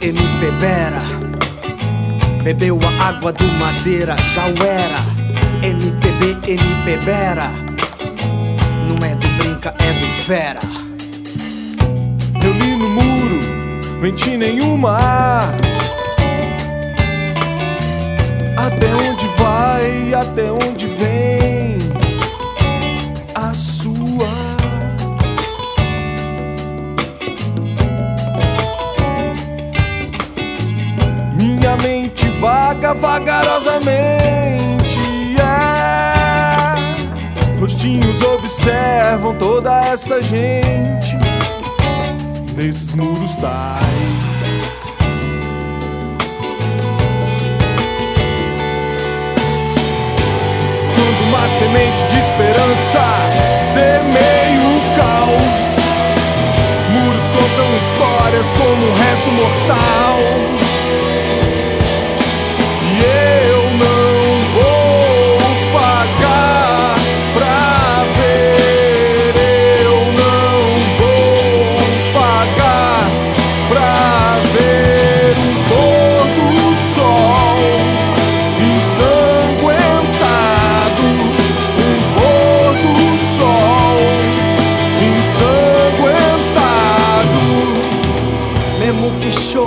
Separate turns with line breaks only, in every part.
MP Bera. Bebeu a água do madeira, já o era. MPB, MP Bera. Não é do brinca, é do fera.
Eu li no muro, menti nenhuma. Até onde vai, até onde vaga vagarosamente. É. Rostinhos observam toda essa gente nesses muros tais. Quando uma semente de esperança semeia o caos, muros contam histórias como o resto mortal.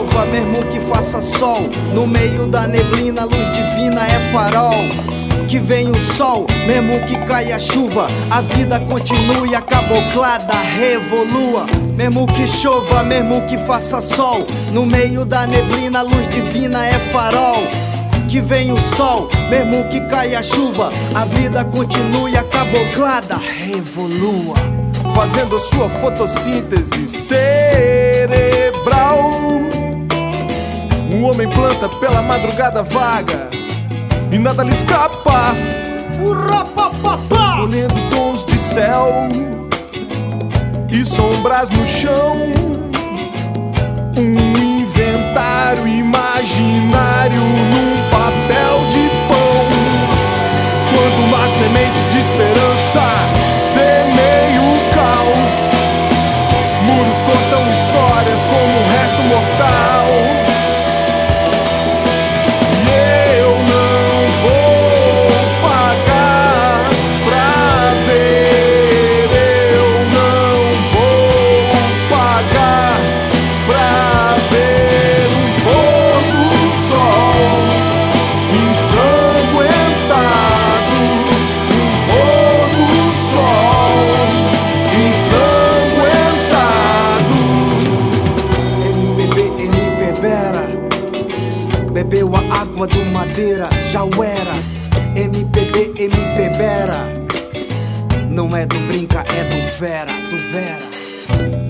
Que chova, mesmo que faça sol, no meio da neblina, a luz divina é farol. Que vem o sol, mesmo que caia chuva, a vida continue, a caboclada revolua. Mesmo que chova, mesmo que faça sol, no meio da neblina, a luz divina é farol. Que vem o sol, mesmo que caia chuva, a vida continue, a caboclada revolua.
fazendo a sua fotossíntese cerebral. Pela madrugada vaga e nada lhe escapa. Colhendo tons de céu e sombras no chão. Um
Bebeu a água do madeira, já o era. MPB, MP Bera. Não é do brinca, é do Vera, do Vera